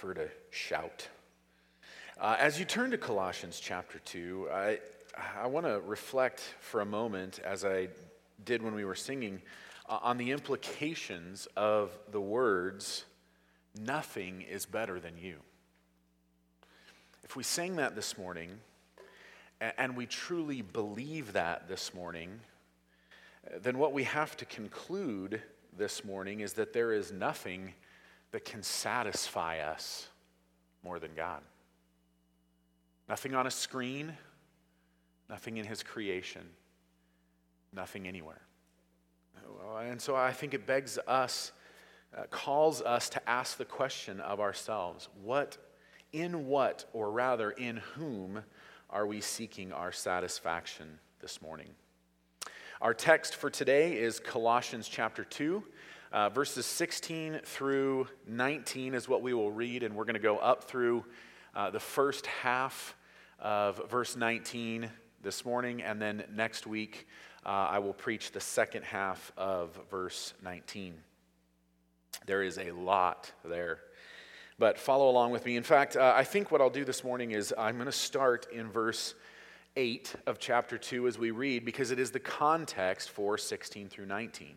prefer to shout. Uh, as you turn to Colossians chapter 2, I, I want to reflect for a moment, as I did when we were singing, uh, on the implications of the words, Nothing is better than you. If we sang that this morning, and we truly believe that this morning, then what we have to conclude this morning is that there is nothing that can satisfy us more than God. Nothing on a screen, nothing in His creation, nothing anywhere. And so I think it begs us, uh, calls us to ask the question of ourselves what, in what, or rather, in whom are we seeking our satisfaction this morning? Our text for today is Colossians chapter 2. Uh, verses 16 through 19 is what we will read, and we're going to go up through uh, the first half of verse 19 this morning, and then next week uh, I will preach the second half of verse 19. There is a lot there, but follow along with me. In fact, uh, I think what I'll do this morning is I'm going to start in verse 8 of chapter 2 as we read, because it is the context for 16 through 19.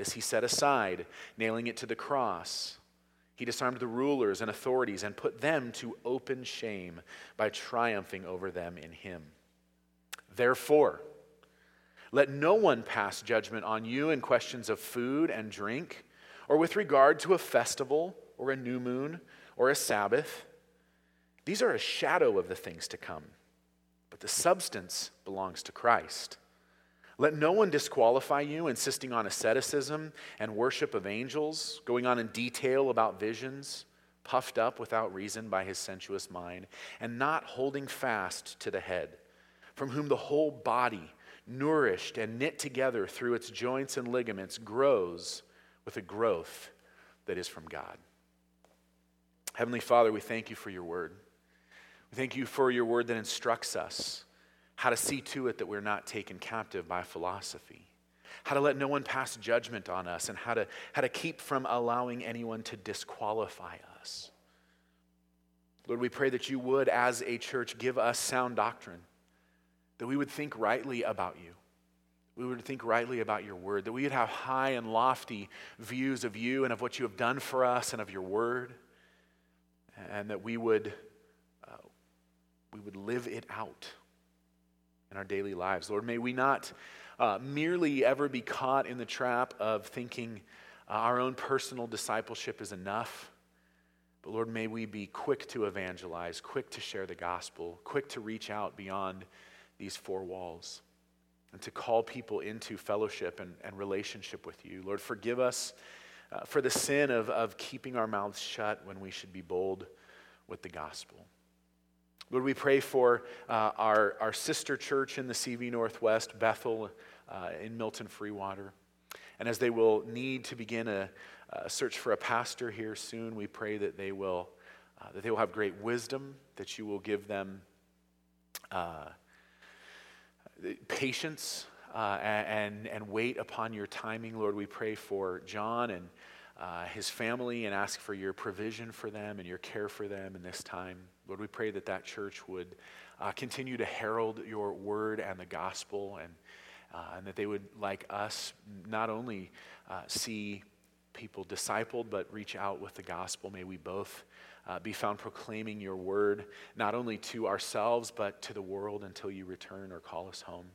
This he set aside, nailing it to the cross. He disarmed the rulers and authorities and put them to open shame by triumphing over them in him. Therefore, let no one pass judgment on you in questions of food and drink, or with regard to a festival, or a new moon, or a Sabbath. These are a shadow of the things to come, but the substance belongs to Christ. Let no one disqualify you, insisting on asceticism and worship of angels, going on in detail about visions, puffed up without reason by his sensuous mind, and not holding fast to the head, from whom the whole body, nourished and knit together through its joints and ligaments, grows with a growth that is from God. Heavenly Father, we thank you for your word. We thank you for your word that instructs us how to see to it that we're not taken captive by philosophy, how to let no one pass judgment on us, and how to, how to keep from allowing anyone to disqualify us. Lord, we pray that you would, as a church, give us sound doctrine, that we would think rightly about you. We would think rightly about your word, that we would have high and lofty views of you and of what you have done for us and of your word, and that we would, uh, we would live it out in our daily lives. Lord, may we not uh, merely ever be caught in the trap of thinking uh, our own personal discipleship is enough. But Lord, may we be quick to evangelize, quick to share the gospel, quick to reach out beyond these four walls and to call people into fellowship and, and relationship with you. Lord, forgive us uh, for the sin of, of keeping our mouths shut when we should be bold with the gospel. Lord, we pray for uh, our, our sister church in the CB Northwest, Bethel uh, in Milton Freewater. And as they will need to begin a, a, search for a pastor here soon, we pray that they will, uh, that they will have great wisdom, that you will give them uh, patience uh, and, and wait upon your timing. Lord, we pray for John and uh, his family and ask for your provision for them and your care for them in this time. Lord, we pray that that church would uh, continue to herald your word and the gospel, and, uh, and that they would, like us, not only uh, see people discipled, but reach out with the gospel. May we both uh, be found proclaiming your word, not only to ourselves, but to the world until you return or call us home.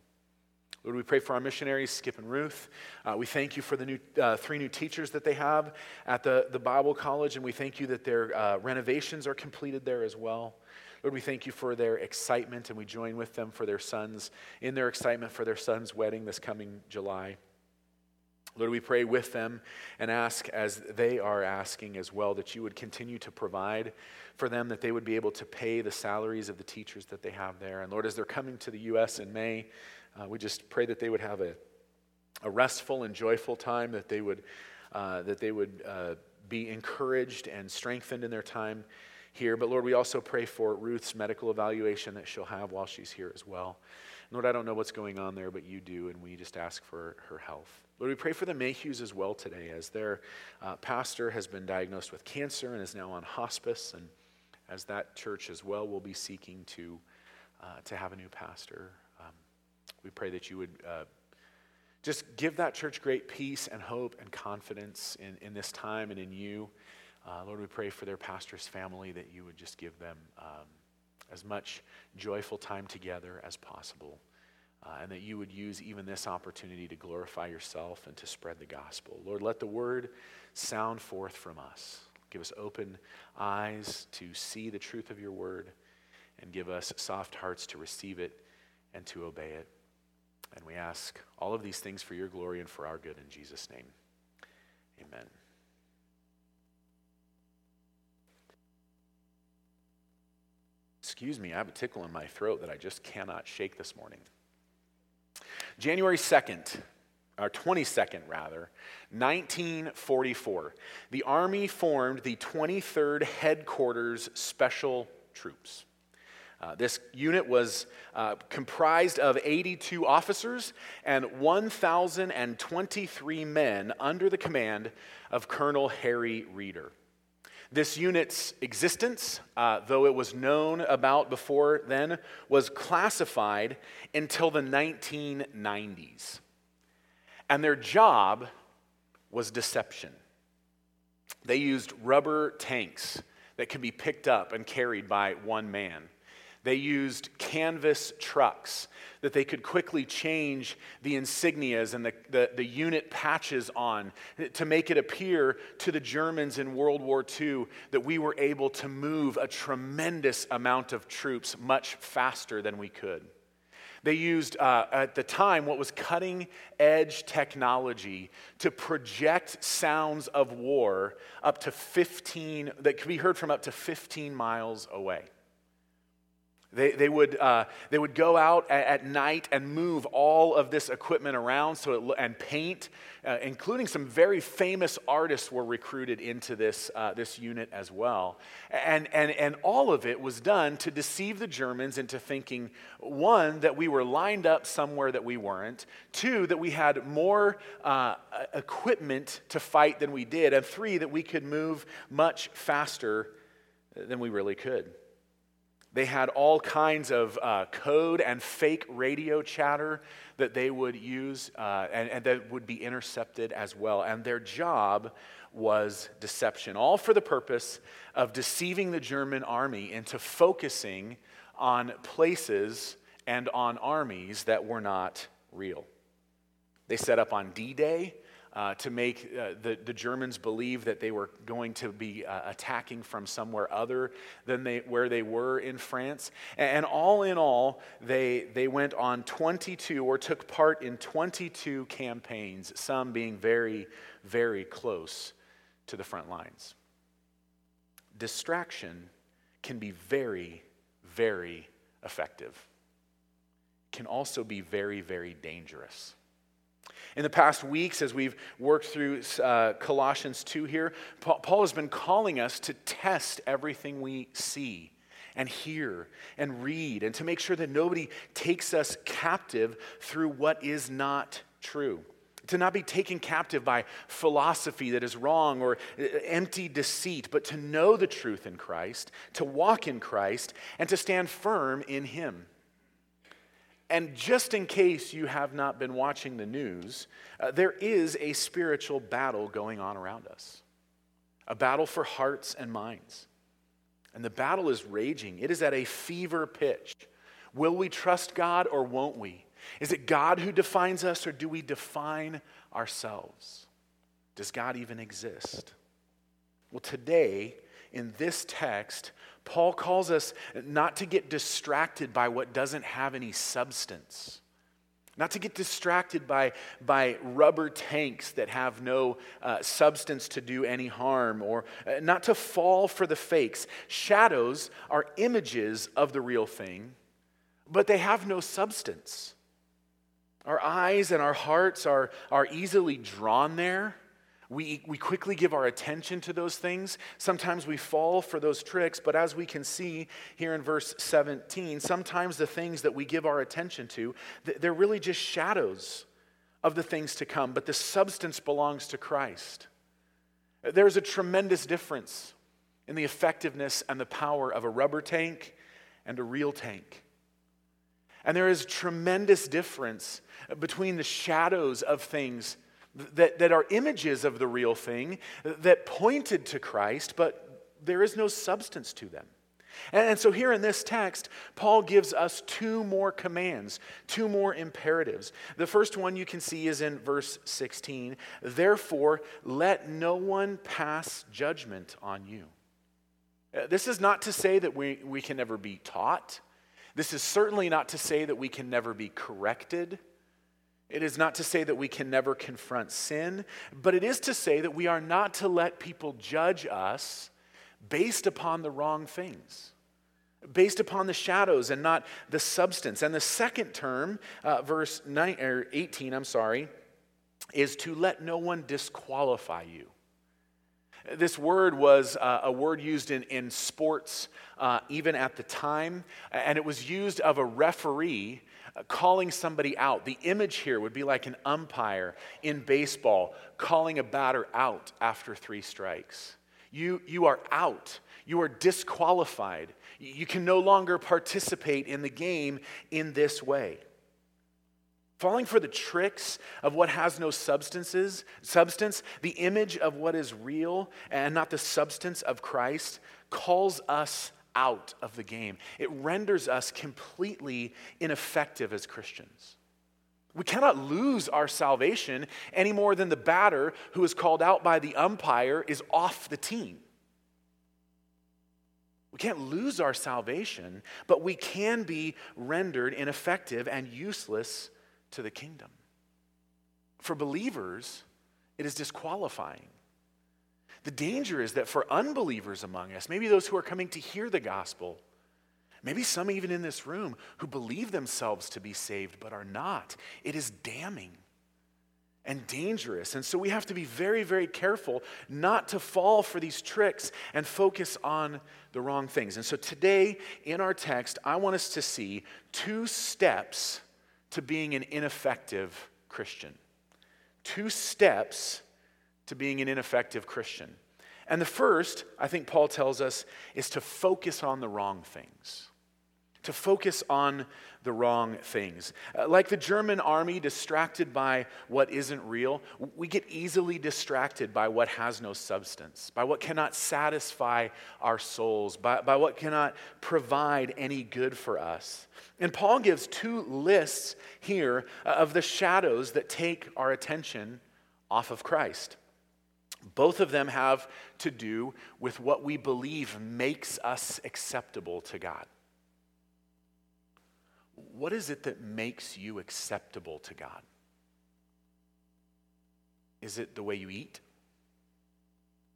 Lord, we pray for our missionaries, Skip and Ruth. Uh, we thank you for the new, uh, three new teachers that they have at the, the Bible College, and we thank you that their uh, renovations are completed there as well. Lord, we thank you for their excitement, and we join with them for their sons, in their excitement for their son's wedding this coming July. Lord, we pray with them and ask, as they are asking as well, that you would continue to provide for them, that they would be able to pay the salaries of the teachers that they have there. And Lord, as they're coming to the U.S. in May, uh, we just pray that they would have a, a restful and joyful time, that they would, uh, that they would uh, be encouraged and strengthened in their time here. But Lord, we also pray for Ruth's medical evaluation that she'll have while she's here as well. Lord, I don't know what's going on there, but you do, and we just ask for her health. Lord, we pray for the Mayhews as well today, as their uh, pastor has been diagnosed with cancer and is now on hospice, and as that church as well will be seeking to, uh, to have a new pastor. We pray that you would uh, just give that church great peace and hope and confidence in, in this time and in you. Uh, Lord, we pray for their pastor's family that you would just give them um, as much joyful time together as possible. Uh, and that you would use even this opportunity to glorify yourself and to spread the gospel. Lord, let the word sound forth from us. Give us open eyes to see the truth of your word, and give us soft hearts to receive it and to obey it. And we ask all of these things for your glory and for our good in Jesus' name. Amen. Excuse me, I have a tickle in my throat that I just cannot shake this morning. January 2nd, or 22nd rather, 1944, the Army formed the 23rd Headquarters Special Troops. Uh, this unit was uh, comprised of 82 officers and 1,023 men under the command of Colonel Harry Reeder. This unit's existence, uh, though it was known about before then, was classified until the 1990s. And their job was deception. They used rubber tanks that could be picked up and carried by one man. They used canvas trucks that they could quickly change the insignias and the, the, the, unit patches on to make it appear to the Germans in World War II that we were able to move a tremendous amount of troops much faster than we could. They used, uh, at the time, what was cutting edge technology to project sounds of war up to 15, that could be heard from up to 15 miles away. They, they, would, uh, they would go out at, at, night and move all of this equipment around so it, and paint, uh, including some very famous artists were recruited into this, uh, this unit as well. And, and, and all of it was done to deceive the Germans into thinking one, that we were lined up somewhere that we weren't, two, that we had more uh, equipment to fight than we did, and three, that we could move much faster than we really could. They had all kinds of uh, code and fake radio chatter that they would use uh, and, and that would be intercepted as well. And their job was deception, all for the purpose of deceiving the German army into focusing on places and on armies that were not real. They set up on D Day uh, to make uh, the, the Germans believe that they were going to be uh, attacking from somewhere other than they, where they were in France. And, and all in all, they, they went on 22 or took part in 22 campaigns, some being very, very close to the front lines. Distraction can be very, very effective, can also be very, very dangerous. In the past weeks, as we've worked through uh, Colossians 2 here, Paul has been calling us to test everything we see and hear and read, and to make sure that nobody takes us captive through what is not true. To not be taken captive by philosophy that is wrong or uh, empty deceit, but to know the truth in Christ, to walk in Christ, and to stand firm in Him. And just in case you have not been watching the news, uh, there is a spiritual battle going on around us a battle for hearts and minds. And the battle is raging, it is at a fever pitch. Will we trust God or won't we? Is it God who defines us or do we define ourselves? Does God even exist? Well, today, in this text, Paul calls us not to get distracted by what doesn't have any substance, not to get distracted by, by rubber tanks that have no uh, substance to do any harm, or uh, not to fall for the fakes. Shadows are images of the real thing, but they have no substance. Our eyes and our hearts are, are easily drawn there. We, we quickly give our attention to those things. Sometimes we fall for those tricks, but as we can see here in verse 17, sometimes the things that we give our attention to, they're really just shadows of the things to come, but the substance belongs to Christ. There's a tremendous difference in the effectiveness and the power of a rubber tank and a real tank. And there is tremendous difference between the shadows of things that, that are images of the real thing that pointed to Christ, but there is no substance to them. And, and so, here in this text, Paul gives us two more commands, two more imperatives. The first one you can see is in verse 16 Therefore, let no one pass judgment on you. Uh, this is not to say that we, we can never be taught. This is certainly not to say that we can never be corrected. It is not to say that we can never confront sin, but it is to say that we are not to let people judge us based upon the wrong things, based upon the shadows and not the substance. And the second term, uh, verse nine, or 18, I'm sorry, is to let no one disqualify you. This word was uh, a word used in, in sports uh, even at the time, and it was used of a referee calling somebody out. The image here would be like an umpire in baseball calling a batter out after three strikes. You, you are out, you are disqualified. You can no longer participate in the game in this way. Falling for the tricks of what has no substances, substance, the image of what is real and not the substance of Christ calls us out of the game. It renders us completely ineffective as Christians. We cannot lose our salvation any more than the batter who is called out by the umpire is off the team. We can't lose our salvation, but we can be rendered ineffective and useless to the kingdom. For believers, it is disqualifying. The danger is that for unbelievers among us, maybe those who are coming to hear the gospel, maybe some even in this room who believe themselves to be saved but are not, it is damning and dangerous. And so we have to be very, very careful not to fall for these tricks and focus on the wrong things. And so today in our text, I want us to see two steps to being an ineffective Christian. Two steps to being an ineffective Christian. And the first, I think Paul tells us, is to focus on the wrong things to focus on the wrong things. Uh, like the German army distracted by what isn't real, we get easily distracted by what has no substance, by what cannot satisfy our souls, by, by what cannot provide any good for us. And Paul gives two lists here uh, of the shadows that take our attention off of Christ. Both of them have to do with what we believe makes us acceptable to God. What is it that makes you acceptable to God? Is it the way you eat?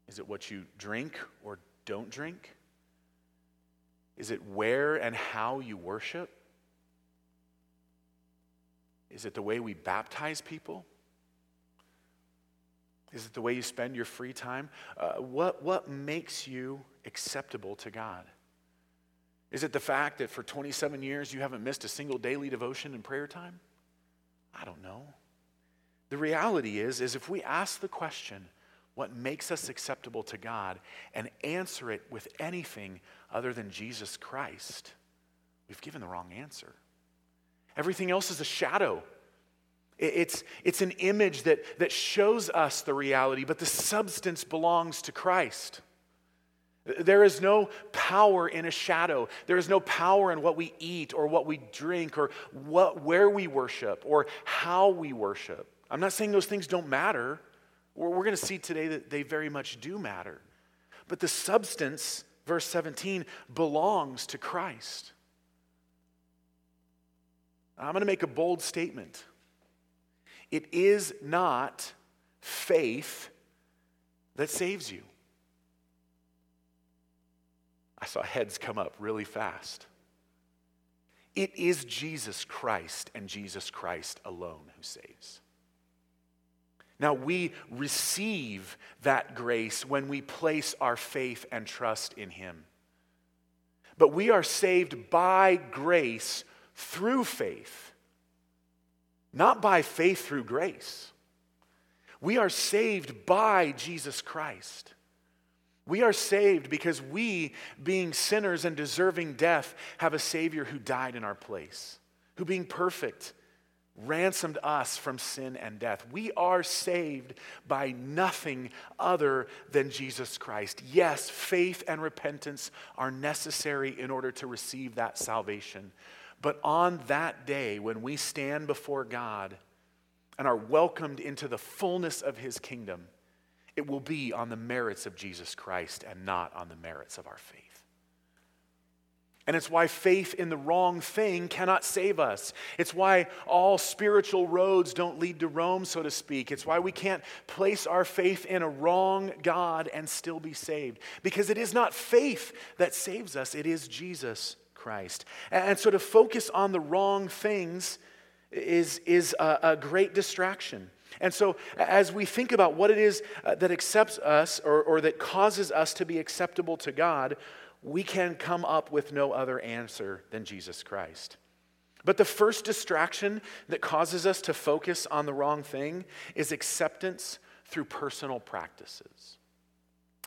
Is it what you drink or don't drink? Is it where and how you worship? Is it the way we baptize people? Is it the way you spend your free time? Uh, what, what makes you acceptable to God? Is it the fact that for 27 years you haven't missed a single daily devotion and prayer time? I don't know. The reality is is if we ask the question, what makes us acceptable to God and answer it with anything other than Jesus Christ, we've given the wrong answer. Everything else is a shadow. It's, it's an image that, that shows us the reality, but the substance belongs to Christ. There is no power in a shadow. There is no power in what we eat or what we drink or what, where we worship or how we worship. I'm not saying those things don't matter. We're, we're going to see today that they very much do matter. But the substance, verse 17, belongs to Christ. I'm going to make a bold statement. It is not faith that saves you. I saw heads come up really fast. It is Jesus Christ and Jesus Christ alone who saves. Now, we receive that grace when we place our faith and trust in Him. But we are saved by grace through faith, not by faith through grace. We are saved by Jesus Christ. We are saved because we, being sinners and deserving death, have a Savior who died in our place, who, being perfect, ransomed us from sin and death. We are saved by nothing other than Jesus Christ. Yes, faith and repentance are necessary in order to receive that salvation. But on that day, when we stand before God and are welcomed into the fullness of His kingdom, it will be on the merits of Jesus Christ and not on the merits of our faith. And it's why faith in the wrong thing cannot save us. It's why all spiritual roads don't lead to Rome, so to speak. It's why we can't place our faith in a wrong God and still be saved. Because it is not faith that saves us, it is Jesus Christ. And so to focus on the wrong things is, is a, a great distraction. And so, as we think about what it is uh, that accepts us or, or that causes us to be acceptable to God, we can come up with no other answer than Jesus Christ. But the first distraction that causes us to focus on the wrong thing is acceptance through personal practices.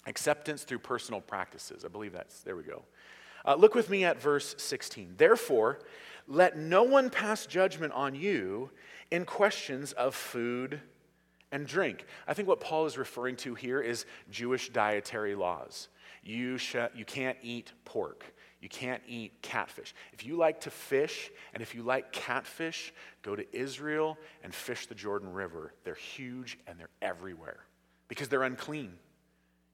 Acceptance through personal practices. I believe that's, there we go. Uh, look with me at verse 16. Therefore, let no one pass judgment on you in questions of food and drink. I think what Paul is referring to here is Jewish dietary laws. You, sh- you can't eat pork. You can't eat catfish. If you like to fish and if you like catfish, go to Israel and fish the Jordan River. They're huge and they're everywhere because they're unclean.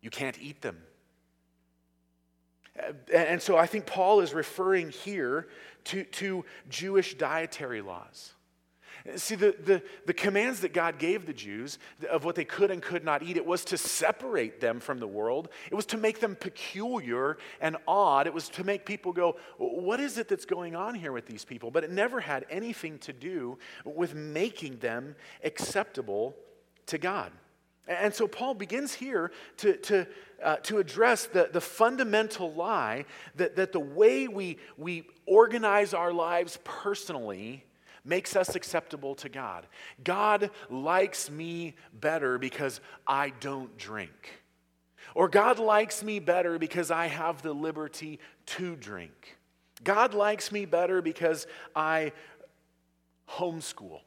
You can't eat them. Uh, and so I think Paul is referring here to, to Jewish dietary laws. See, the, the, the commands that God gave the Jews of what they could and could not eat, it was to separate them from the world. It was to make them peculiar and odd. It was to make people go, What is it that's going on here with these people? But it never had anything to do with making them acceptable to God. And so Paul begins here to, to, uh, to address the, the fundamental lie that, that the way we, we organize our lives personally makes us acceptable to God. God likes me better because I don't drink. Or God likes me better because I have the liberty to drink. God likes me better because I homeschool.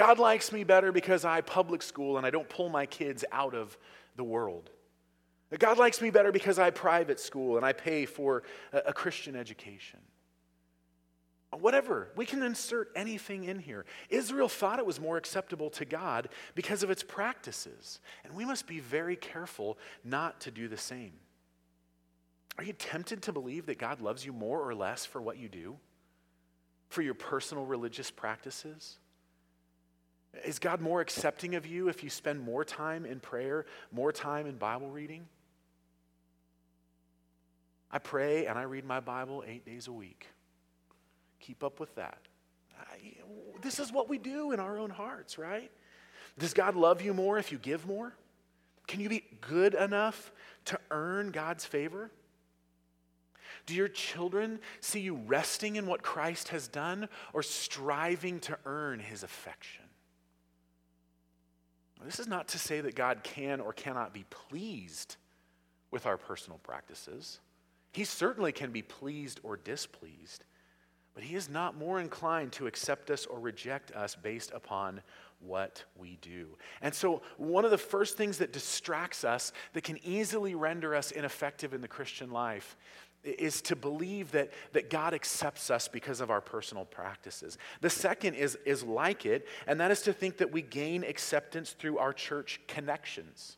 God likes me better because I public school and I don't pull my kids out of the world. God likes me better because I private school and I pay for a, Christian education. Whatever, we can insert anything in here. Israel thought it was more acceptable to God because of its practices, and we must be very careful not to do the same. Are you tempted to believe that God loves you more or less for what you do? For your personal religious practices? Is God more accepting of you if you spend more time in prayer, more time in Bible reading? I pray and I read my Bible eight days a week. Keep up with that. This is what we do in our own hearts, right? Does God love you more if you give more? Can you be good enough to earn God's favor? Do your children see you resting in what Christ has done or striving to earn his affection? This is not to say that God can or cannot be pleased with our personal practices. He certainly can be pleased or displeased. but he is not more inclined to accept us or reject us based upon what we do. And so, one of the first things that distracts us, that can easily render us ineffective in the Christian life, is to believe that, that God accepts us because of our personal practices. The second is, is like it, and that is to think that we gain acceptance through our church connections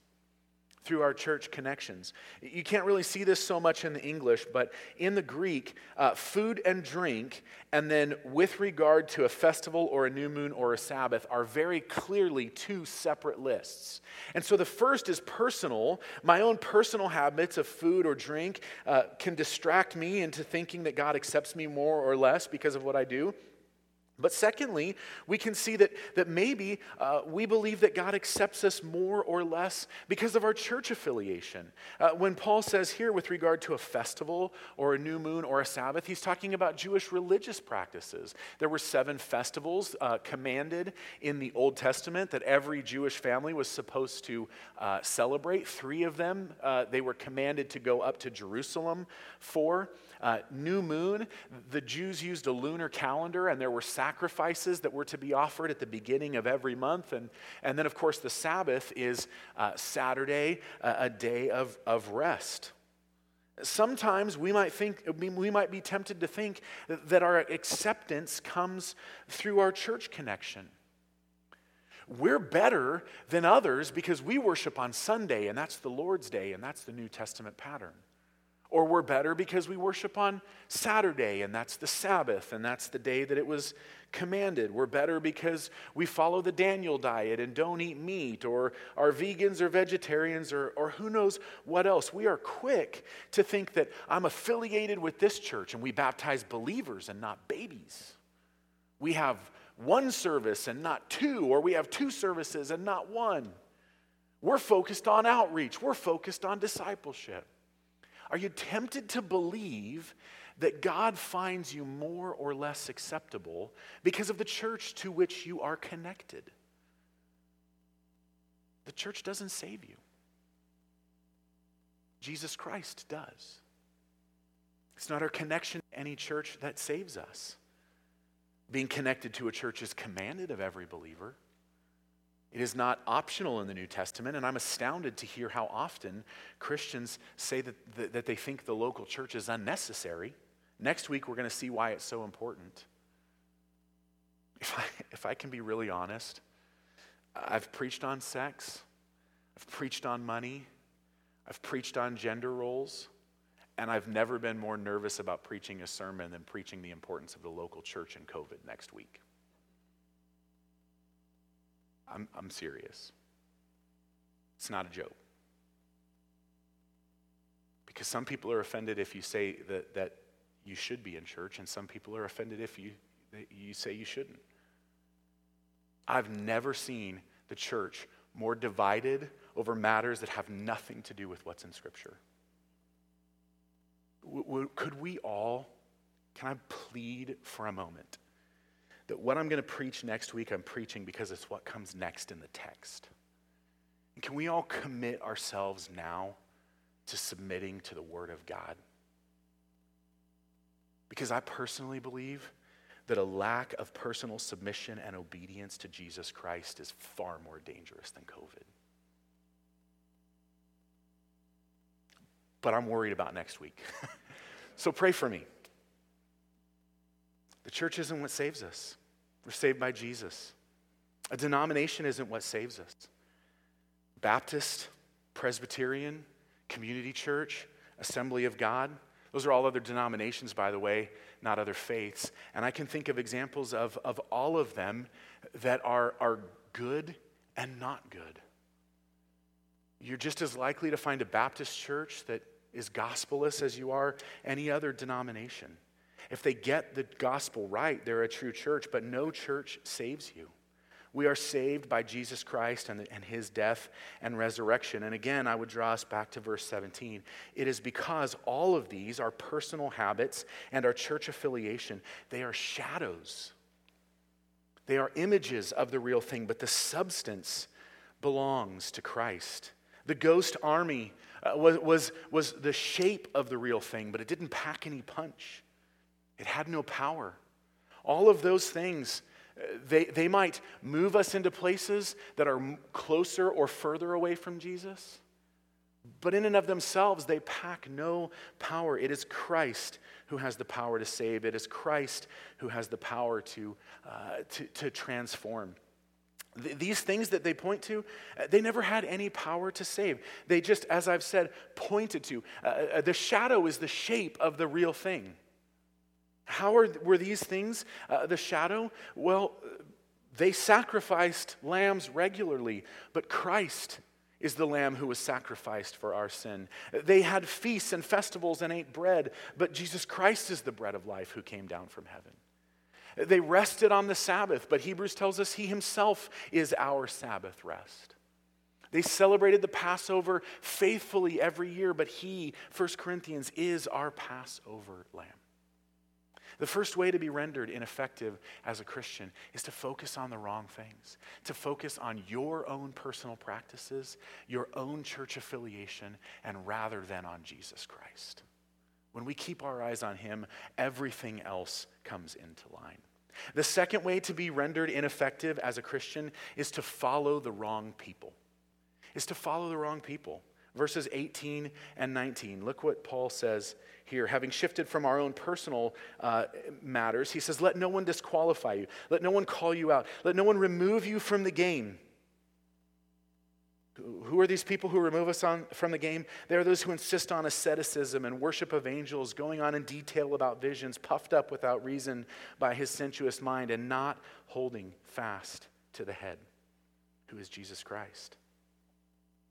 through our church connections. You can't really see this so much in the English, but in the Greek, uh, food and drink, and then with regard to a festival or a new moon or a Sabbath, are very clearly two separate lists. And so the first is personal. My own personal habits of food or drink uh, can distract me into thinking that God accepts me more or less because of what I do. But secondly, we can see that, that maybe uh, we believe that God accepts us more or less because of our church affiliation. Uh, when Paul says here, with regard to a festival or a new moon or a Sabbath, he's talking about Jewish religious practices. There were seven festivals uh, commanded in the Old Testament that every Jewish family was supposed to uh, celebrate. Three of them uh, they were commanded to go up to Jerusalem for. Uh, new moon, the Jews used a lunar calendar, and there were sacrifices that were to be offered at the beginning of every month. And, and then, of course, the Sabbath is uh, Saturday, uh, a day of, of rest. Sometimes we might think we might be tempted to think that our acceptance comes through our church connection. We're better than others because we worship on Sunday and that's the Lord's day and that's the New Testament pattern. Or we're better because we worship on Saturday, and that's the Sabbath, and that's the day that it was commanded. We're better because we follow the Daniel diet and don't eat meat, or are vegans or vegetarians, or, or who knows what else. We are quick to think that I'm affiliated with this church, and we baptize believers and not babies. We have one service and not two, or we have two services and not one. We're focused on outreach, we're focused on discipleship. Are you tempted to believe that God finds you more or less acceptable because of the church to which you are connected? The church doesn't save you, Jesus Christ does. It's not our connection to any church that saves us. Being connected to a church is commanded of every believer. It is not optional in the New Testament, and I'm astounded to hear how often Christians say that, that they think the local church is unnecessary. Next week, we're going to see why it's so important. If I, if I can be really honest, I've preached on sex, I've preached on money, I've preached on gender roles, and I've never been more nervous about preaching a sermon than preaching the importance of the local church in COVID next week. I'm, I'm serious. It's not a joke. Because some people are offended if you say that, that you should be in church, and some people are offended if you, you say you shouldn't. I've never seen the church more divided over matters that have nothing to do with what's in Scripture. W- w- could we all, can I plead for a moment? That what I'm going to preach next week, I'm preaching because it's what comes next in the text. And can we all commit ourselves now to submitting to the Word of God? Because I personally believe that a lack of personal submission and obedience to Jesus Christ is far more dangerous than COVID. But I'm worried about next week. so pray for me. The church isn't what saves us, we're saved by Jesus. A denomination isn't what saves us. Baptist, Presbyterian, Community Church, Assembly of God, those are all other denominations, by the way, not other faiths. And I can think of examples of, of all of them that are, are good and not good. You're just as likely to find a Baptist church that is gospelless as you are any other denomination. If they get the gospel right, they're a true church, but no church saves you. We are saved by Jesus Christ and, and his death and resurrection. And again, I would draw us back to verse 17. It is because all of these, our personal habits and our church affiliation, they are shadows. They are images of the real thing, but the substance belongs to Christ. The ghost army uh, was, was, was the shape of the real thing, but it didn't pack any punch. It had no power. All of those things, uh, they, they might move us into places that are closer or further away from Jesus. But in and of themselves, they pack no power. It is Christ who has the power to save. It is Christ who has the power to, uh, to, to transform. These things that they point to, uh, they never had any power to save. They just, as I've said, pointed to. Uh, uh the shadow is the shape of the real thing. How are, were these things uh, the shadow? Well, they sacrificed lambs regularly, but Christ is the lamb who was sacrificed for our sin. They had feasts and festivals and ate bread, but Jesus Christ is the bread of life who came down from heaven. They rested on the Sabbath, but Hebrews tells us he himself is our Sabbath rest. They celebrated the Passover faithfully every year, but he, 1 Corinthians, is our Passover lamb. The first way to be rendered ineffective as a Christian is to focus on the wrong things, to focus on your own personal practices, your own church affiliation, and rather than on Jesus Christ. When we keep our eyes on Him, everything else comes into line. The second way to be rendered ineffective as a Christian is to follow the wrong people. Is to follow the wrong people. Verses 18 and 19. Look what Paul says here. Having shifted from our own personal uh, matters, he says, Let no one disqualify you. Let no one call you out. Let no one remove you from the game. Who are these people who remove us on, from the game? They are those who insist on asceticism and worship of angels, going on in detail about visions, puffed up without reason by his sensuous mind, and not holding fast to the head, who is Jesus Christ.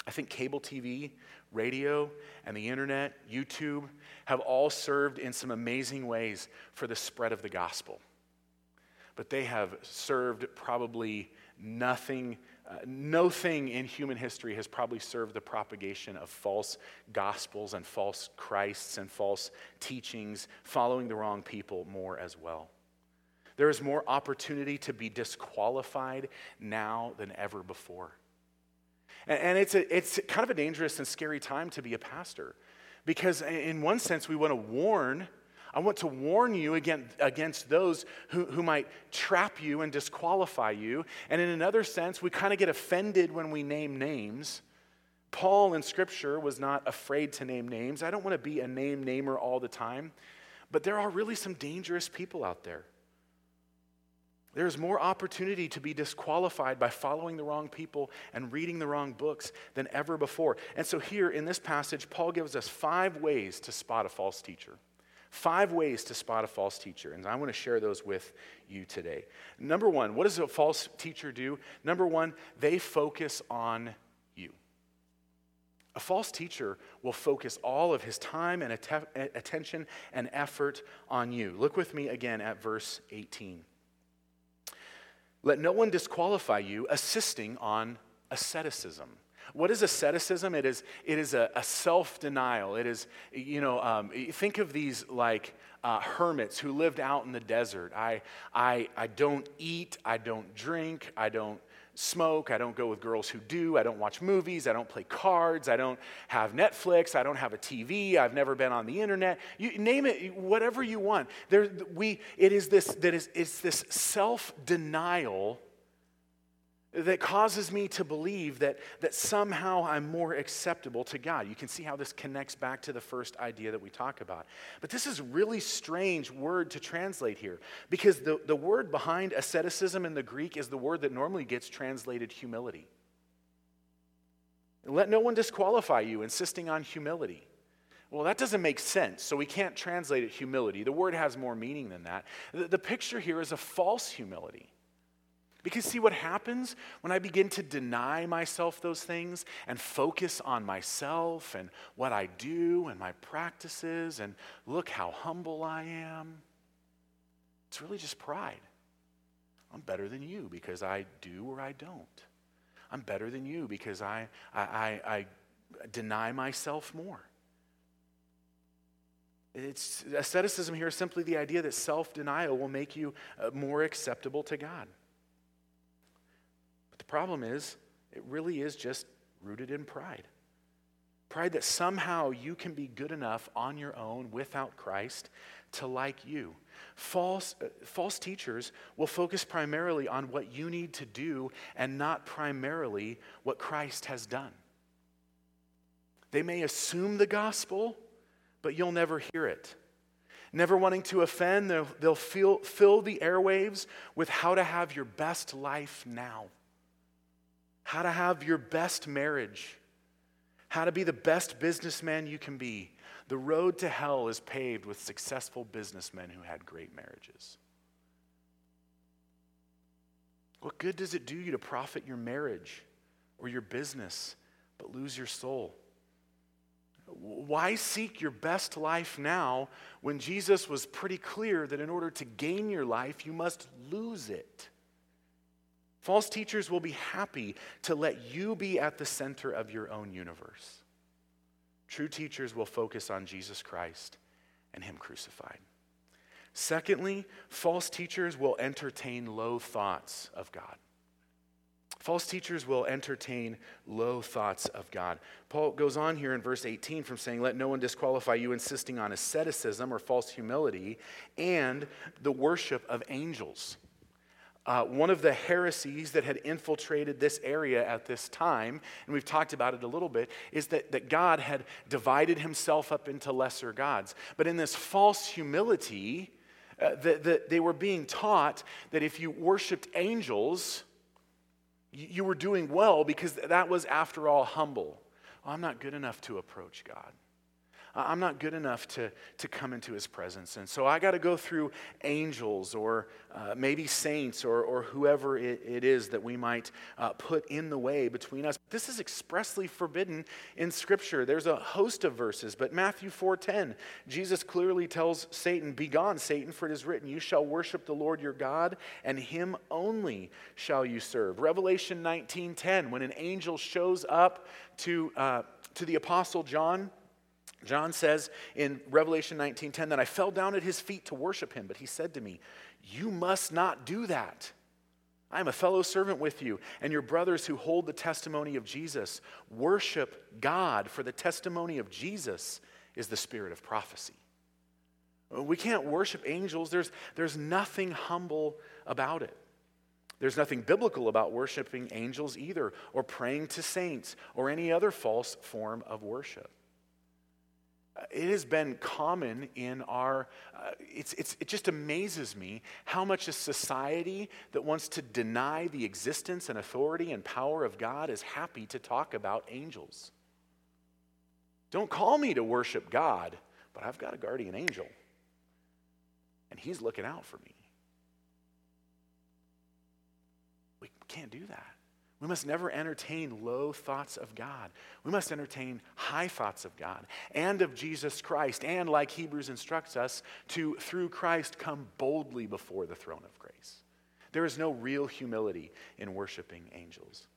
I think cable TV, radio, and the internet, YouTube, have all served in some amazing ways for the spread of the gospel. But they have served probably nothing, uh, no thing in human history has probably served the propagation of false gospels and false Christs and false teachings, following the wrong people more as well. There is more opportunity to be disqualified now than ever before. And, it's, a, it's kind of a dangerous and scary time to be a pastor because, in one sense, we want to warn. I want to warn you against, against those who, who might trap you and disqualify you. And in another sense, we kind of get offended when we name names. Paul in Scripture was not afraid to name names. I don't want to be a name namer all the time, but there are really some dangerous people out there. There's more opportunity to be disqualified by following the wrong people and reading the wrong books than ever before. And so, here in this passage, Paul gives us five ways to spot a false teacher. Five ways to spot a false teacher. And I want to share those with you today. Number one, what does a false teacher do? Number one, they focus on you. A false teacher will focus all of his time and attention and effort on you. Look with me again at verse 18. Let no one disqualify you assisting on asceticism. What is asceticism? It is, it is a, a self denial. It is, you know, um, think of these like uh, hermits who lived out in the desert. I, I, I don't eat, I don't drink, I don't smoke. I don't go with girls who do. I don't watch movies. I don't play cards. I don't have Netflix. I don't have a TV. I've never been on the internet. You name it, whatever you want. There, we, it is this, that is, it's this self denial that causes me to believe that, that somehow I'm more acceptable to God. You can see how this connects back to the first idea that we talk about. But this is really strange word to translate here because the, the word behind asceticism in the Greek is the word that normally gets translated humility. Let no one disqualify you, insisting on humility. Well, that doesn't make sense, so we can't translate it humility. The word has more meaning than that. The, the picture here is a false humility. Because, see, what happens when I begin to deny myself those things and focus on myself and what I do and my practices and look how humble I am? It's really just pride. I'm better than you because I do or I don't. I'm better than you because I, I, I, I deny myself more. It's, asceticism here is simply the idea that self denial will make you uh, more acceptable to God. Problem is, it really is just rooted in pride. Pride that somehow you can be good enough on your own without Christ to like you. false, uh, false teachers will focus primarily on what you need to do and not primarily what Christ has done. They may assume the gospel, but you'll never hear it. Never wanting to offend, they'll, they'll feel, fill the airwaves with how to have your best life now, how to have your best marriage, how to be the best businessman you can be. The road to hell is paved with successful businessmen who had great marriages. What good does it do you to profit your marriage or your business but lose your soul? Why seek your best life now when Jesus was pretty clear that in order to gain your life, you must lose it? False teachers will be happy to let you be at the center of your own universe. True teachers will focus on Jesus Christ and Him crucified. Secondly, false teachers will entertain low thoughts of God. False teachers will entertain low thoughts of God. Paul goes on here in verse 18 from saying, Let no one disqualify you, insisting on asceticism or false humility and the worship of angels. Uh, one of the heresies that had infiltrated this area at this time, and we've talked about it a little bit, is that, that God had divided himself up into lesser gods. But in this false humility, uh, that the, they were being taught that if you worshiped angels, you were doing well because that was, after all, humble. Well, I'm not good enough to approach God. I'm not good enough to, to come into his presence. And so I got to go through angels or uh, maybe saints or, or whoever it, it is that we might uh, put in the way between us. This is expressly forbidden in Scripture. There's a host of verses, but Matthew 4.10, Jesus clearly tells Satan, Begone, Satan, for it is written, You shall worship the Lord your God, and him only shall you serve. Revelation 19.10, when an angel shows up to, uh, to the Apostle John, John says in Revelation 19:10 that I fell down at his feet to worship him, but he said to me, "You must not do that. I am a fellow servant with you and your brothers who hold the testimony of Jesus. Worship God, for the testimony of Jesus is the spirit of prophecy." We can't worship angels. There's, there's nothing humble about it. There's nothing biblical about worshiping angels either, or praying to saints, or any other false form of worship it has been common in our uh, it's, it's, it just amazes me how much a society that wants to deny the existence and authority and power of god is happy to talk about angels. Don't call me to worship god but i've got a guardian angel and he's looking out for me. We can't do that we must never entertain low thoughts of God. We must entertain high thoughts of God and of Jesus Christ, and like Hebrews instructs us, to, through Christ, come boldly before the throne of grace. There is no real humility in worshiping angels.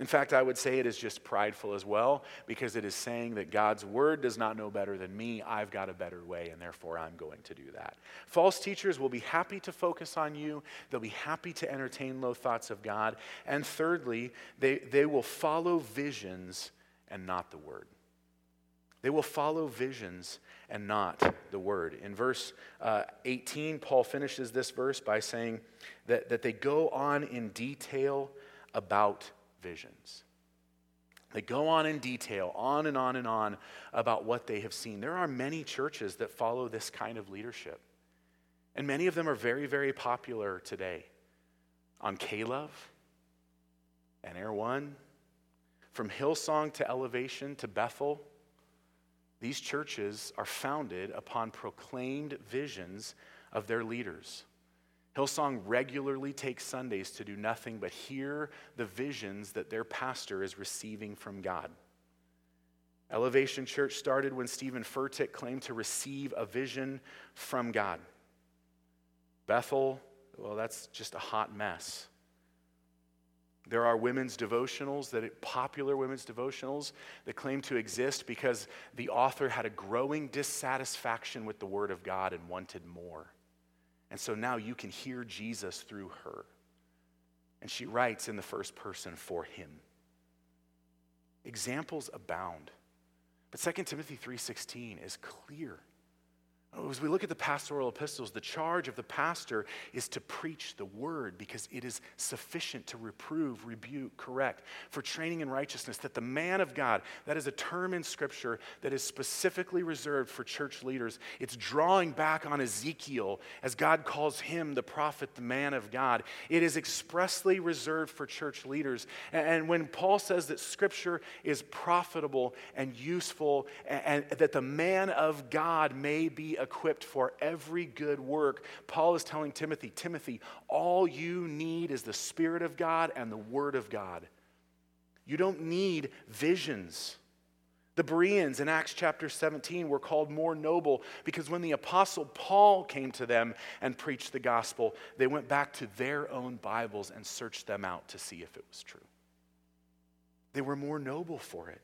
In fact, I would say it is just prideful as well because it is saying that God's word does not know better than me. I've got a better way, and therefore I'm going to do that. False teachers will be happy to focus on you, they'll be happy to entertain low thoughts of God. And thirdly, they, they will follow visions and not the word. They will follow visions and not the word. In verse uh, 18, Paul finishes this verse by saying that, that they go on in detail about visions. They go on in detail, on and on and on about what they have seen. There are many churches that follow this kind of leadership. And many of them are very, very popular today. On K-Love and Air One, from Hillsong to Elevation to Bethel, these churches are founded upon proclaimed visions of their leaders. Hillsong regularly takes Sundays to do nothing but hear the visions that their pastor is receiving from God. Elevation Church started when Stephen Furtick claimed to receive a vision from God. Bethel, well, that's just a hot mess. There are women's devotionals that popular women's devotionals that claim to exist because the author had a growing dissatisfaction with the word of God and wanted more. And so now you can hear Jesus through her. And she writes in the first person for him. Examples abound. But 2 Timothy 3:16 is clear. As we look at the pastoral epistles, the charge of the pastor is to preach the word because it is sufficient to reprove, rebuke, correct, for training in righteousness. That the man of God, that is a term in Scripture that is specifically reserved for church leaders. It's drawing back on Ezekiel as God calls him the prophet, the man of God. It is expressly reserved for church leaders. And when Paul says that Scripture is profitable and useful, and that the man of God may be equipped for every good work. Paul is telling Timothy, Timothy, all you need is the Spirit of God and the Word of God. You don't need visions. The Bereans in Acts chapter 17 were called more noble because when the apostle Paul came to them and preached the gospel, they went back to their own Bibles and searched them out to see if it was true. They were more noble for it.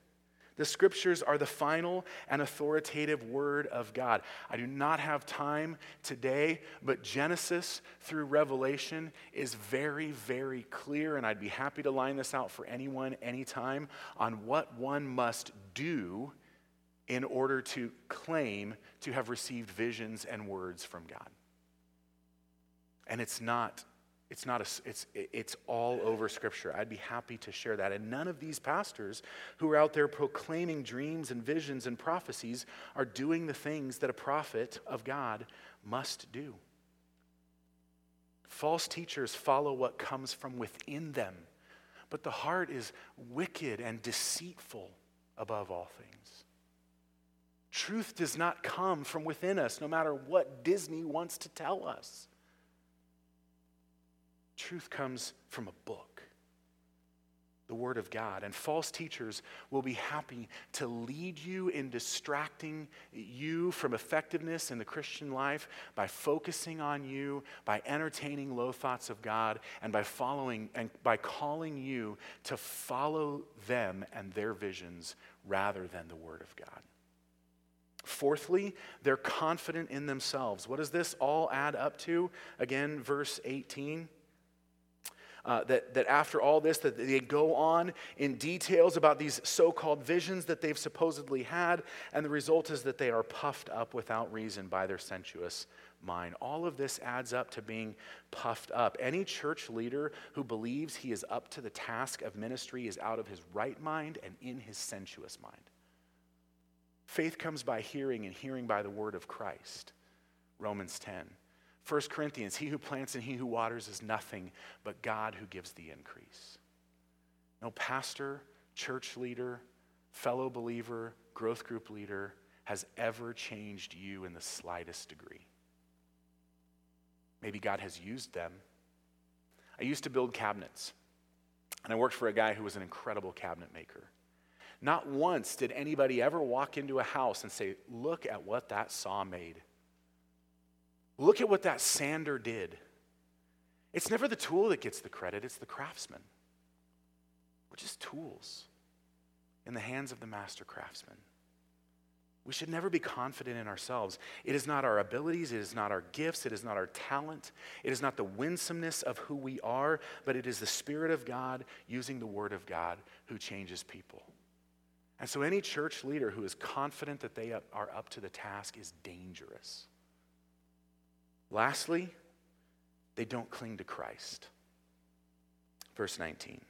The scriptures are the final and authoritative word of God. I do not have time today, but Genesis through Revelation is very, very clear, and I'd be happy to line this out for anyone, anytime, on what one must do in order to claim to have received visions and words from God. And it's not it's not a, it's, it's all over Scripture. I'd be happy to share that. And none of these pastors who are out there proclaiming dreams and visions and prophecies are doing the things that a prophet of God must do. False teachers follow what comes from within them, but the heart is wicked and deceitful above all things. Truth does not come from within us, no matter what Disney wants to tell us. Truth comes from a book, the Word of God. And false teachers will be happy to lead you in distracting you from effectiveness in the Christian life by focusing on you, by entertaining low thoughts of God, and by following and by calling you to follow them and their visions rather than the Word of God. Fourthly, they're confident in themselves. What does this all add up to? Again, verse 18 uh, that, that after all this that they go on in details about these so-called visions that they've supposedly had and the result is that they are puffed up without reason by their sensuous mind. All of this adds up to being puffed up. Any church leader who believes he is up to the task of ministry is out of his right mind and in his sensuous mind. Faith comes by hearing and hearing by the word of christ. Romans 10 1 Corinthians, he who plants and he who waters is nothing but God who gives the increase. No pastor, church leader, fellow believer, growth group leader has ever changed you in the slightest degree. Maybe God has used them. I used to build cabinets, and I worked for a guy who was an incredible cabinet maker. Not once did anybody ever walk into a house and say, Look at what that saw made. Look at what that sander did. It's never the tool that gets the credit, it's the craftsman. We're just tools in the hands of the master craftsman. We should never be confident in ourselves. It is not our abilities, it is not our gifts, it is not our talent, it is not the winsomeness of who we are, but it is the Spirit of God using the Word of God who changes people. And so, any church leader who is confident that they are up to the task is dangerous. Lastly, they don't cling to Christ. Verse 19.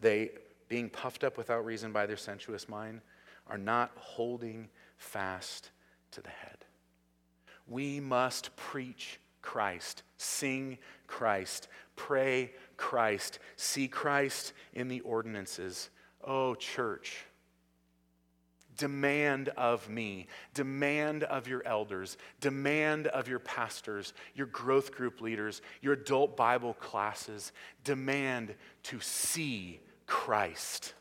They, being puffed up without reason by their sensuous mind, are not holding fast to the head. We must preach Christ, sing Christ, pray Christ, see Christ in the ordinances. Oh, church, demand of me, demand of your elders, demand of your pastors, your growth group leaders, your adult Bible classes, demand to see Christ.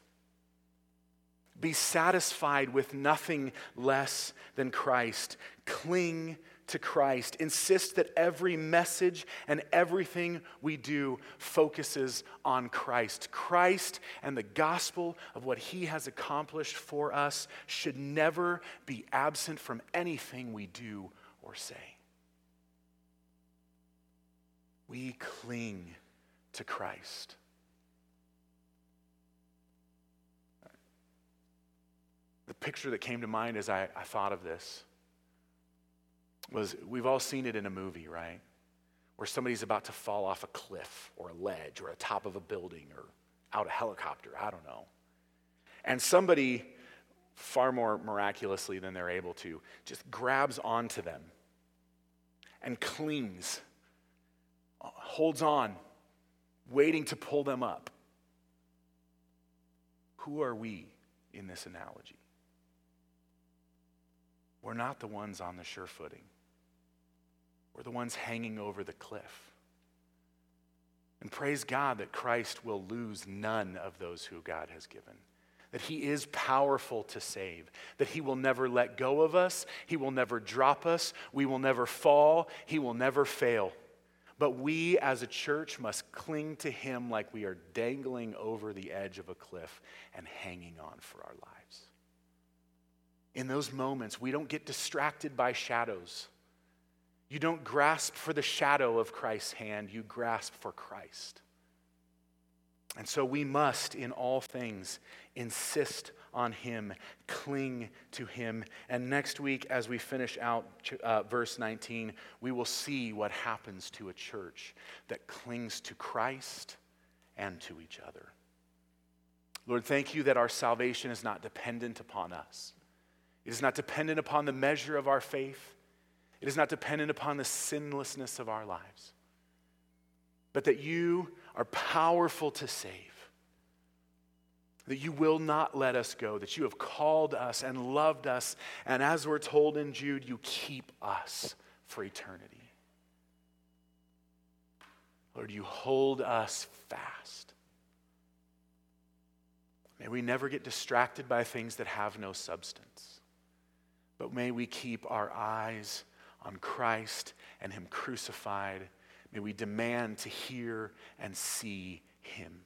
Be satisfied with nothing less than Christ. Cling to Christ. Insist that every message and everything we do focuses on Christ. Christ and the gospel of what he has accomplished for us should never be absent from anything we do or say. We cling to Christ. The picture that came to mind as I, I thought of this was we've all seen it in a movie, right? Where somebody's about to fall off a cliff or a ledge or a top of a building or out a helicopter, I don't know. And somebody, far more miraculously than they're able to, just grabs onto them and clings, uh, holds on, waiting to pull them up. Who are we in this analogy? We're not the ones on the sure footing. We're the ones hanging over the cliff. And praise God that Christ will lose none of those who God has given. That he is powerful to save, that he will never let go of us, he will never drop us, we will never fall, he will never fail. But we as a church must cling to him like we are dangling over the edge of a cliff and hanging on for our lives. In those moments, we don't get distracted by shadows. You don't grasp for the shadow of Christ's hand, you grasp for Christ. And so we must, in all things, insist on Him, cling to Him. And next week, as we finish out uh, verse 19, we will see what happens to a church that clings to Christ and to each other. Lord, thank you that our salvation is not dependent upon us. It is not dependent upon the measure of our faith. It is not dependent upon the sinlessness of our lives. But that you are powerful to save. That you will not let us go, that you have called us and loved us, and as we're told in Jude, you keep us for eternity. Lord, you hold us fast. May we never get distracted by things that have no substance, but may we keep our eyes on Christ and Him crucified May we demand to hear and see him.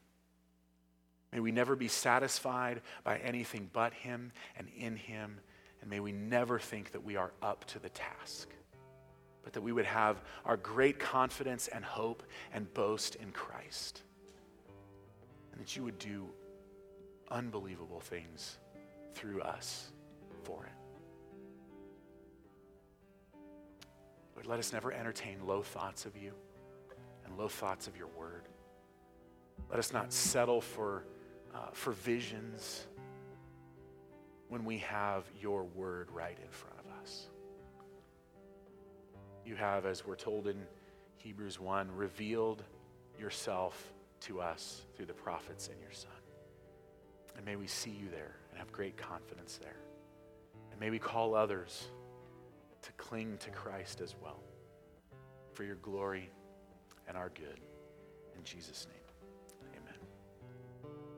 May we never be satisfied by anything but him and in him. And may we never think that we are up to the task, but that we would have our great confidence and hope and boast in Christ. And that you would do unbelievable things through us for it. Lord, let us never entertain low thoughts of you and low thoughts of your word. Let us not settle for, uh, for visions when we have your word right in front of us. You have, as we're told in Hebrews 1, revealed yourself to us through the prophets and your Son. And may we see you there and have great confidence there. And may we call others to cling to Christ as well for your glory and our good. In Jesus' name.